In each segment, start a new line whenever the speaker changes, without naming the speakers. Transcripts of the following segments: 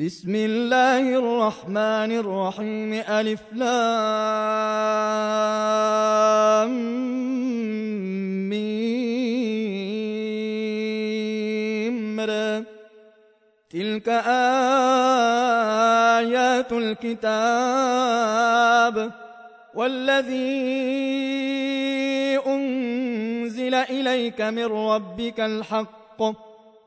بسم الله الرحمن الرحيم ألف لام ميم تلك آيات الكتاب والذي أنزل إليك من ربك الحق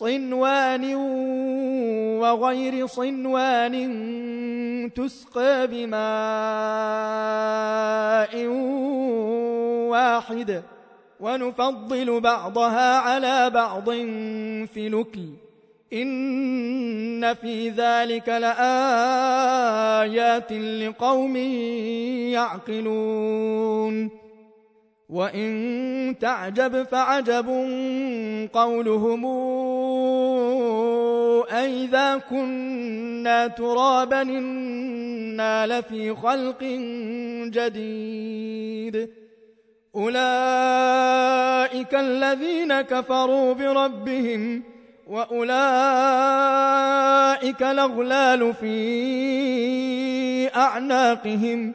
صنوان وغير صنوان تسقى بماء واحد ونفضل بعضها على بعض في نكل إن في ذلك لآيات لقوم يعقلون. وإن تعجب فعجب قولهم أئذا كنا ترابا إنا لفي خلق جديد. أولئك الذين كفروا بربهم وأولئك الأغلال في أعناقهم.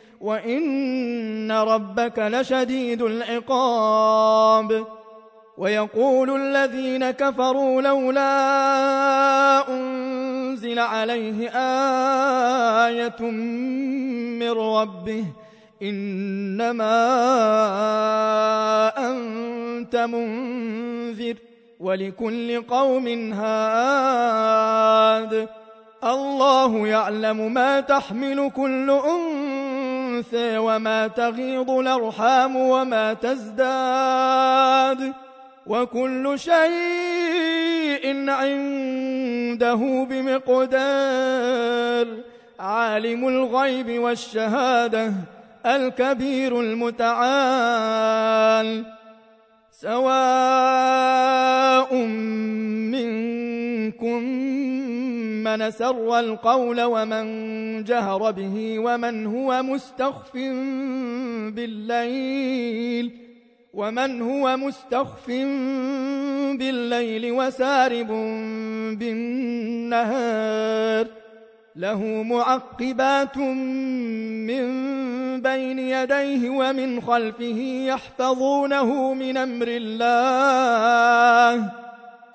وإن ربك لشديد العقاب ويقول الذين كفروا لولا أنزل عليه آية من ربه إنما أنت منذر ولكل قوم هاد الله يعلم ما تحمل كل أنثى وما تغيض الأرحام وما تزداد وكل شيء عنده بمقدار عالم الغيب والشهادة الكبير المتعال سواء من سر القول ومن جهر به ومن هو مستخف بالليل ومن هو مستخف بالليل وسارب بالنهار له معقبات من بين يديه ومن خلفه يحفظونه من أمر الله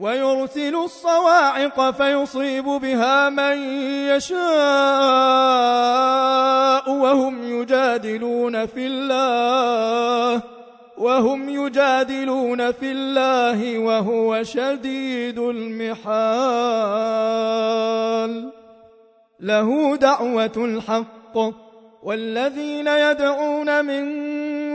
ويرسل الصواعق فيصيب بها من يشاء وهم يجادلون في الله وهم يجادلون في الله وهو شديد المحال. له دعوة الحق والذين يدعون من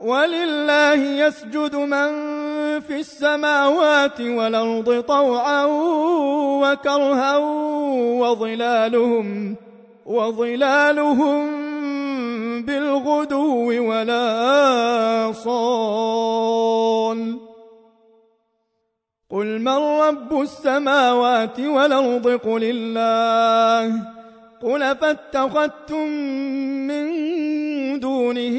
ولله يسجد من في السماوات والأرض طوعا وكرها وظلالهم وظلالهم بالغدو ولا صال. قل من رب السماوات والأرض؟ قل الله. قل فاتخذتم من دونه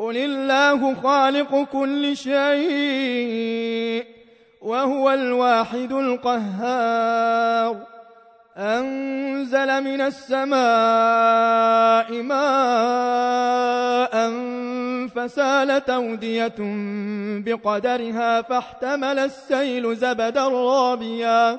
قل الله خالق كل شيء وهو الواحد القهار أنزل من السماء ماء فسالت أودية بقدرها فاحتمل السيل زبدا رابيا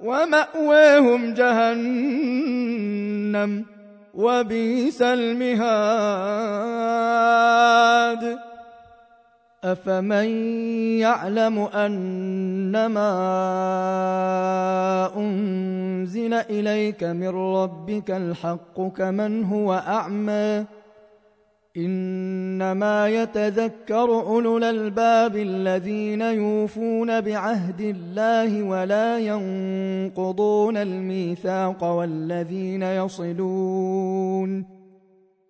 ومأواهم جهنم وبئس المهاد. أفمن يعلم أنما أنزل إليك من ربك الحق كمن هو أعمى إنما يتذكر أولو الألباب الذين يوفون بعهد الله ولا ينقضون الميثاق والذين يصلون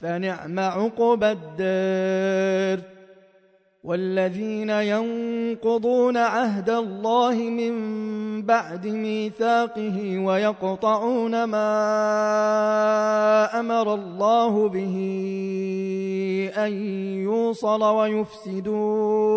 فنعم عقب الدار. والذين ينقضون عهد الله من بعد ميثاقه ويقطعون ما أمر الله به أن يوصل ويفسدون.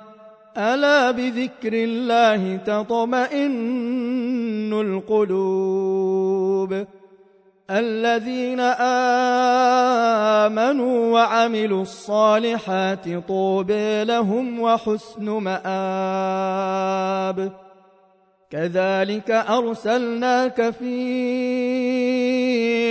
ألا بذكر الله تطمئن القلوب الذين آمنوا وعملوا الصالحات طوبى لهم وحسن مآب كذلك أرسلناك في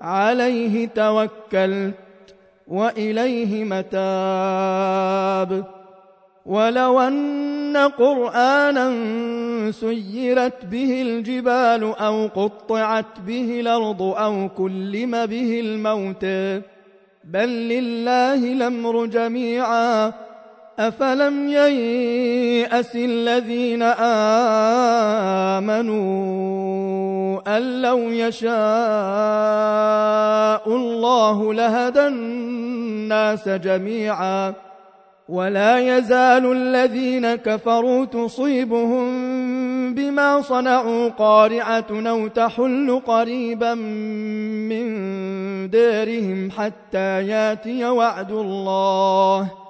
عليه توكلت وإليه متاب. ولو أن قرآنا سيرت به الجبال أو قطعت به الأرض أو كلم به الموت بل لله الأمر جميعا. أفلم ييأس الذين آمنوا أن لو يشاء الله لهدى الناس جميعا ولا يزال الذين كفروا تصيبهم بما صنعوا قارعة أو تحل قريبا من دارهم حتى ياتي وعد الله ۖ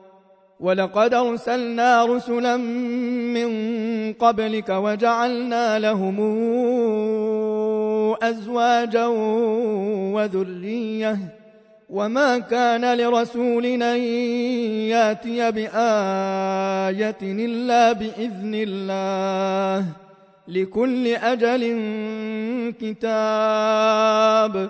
ولقد أرسلنا رسلا من قبلك وجعلنا لهم أزواجا وذرية وما كان لرسول أن يأتي بآية إلا بإذن الله لكل أجل كتاب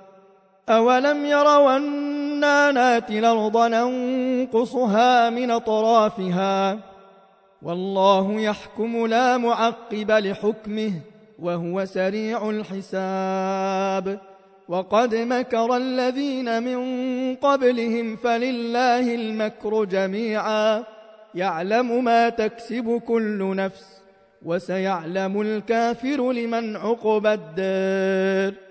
أولم يروا أنا ناتي الأرض ننقصها من أطرافها والله يحكم لا معقب لحكمه وهو سريع الحساب وقد مكر الذين من قبلهم فلله المكر جميعا يعلم ما تكسب كل نفس وسيعلم الكافر لمن عقب الدار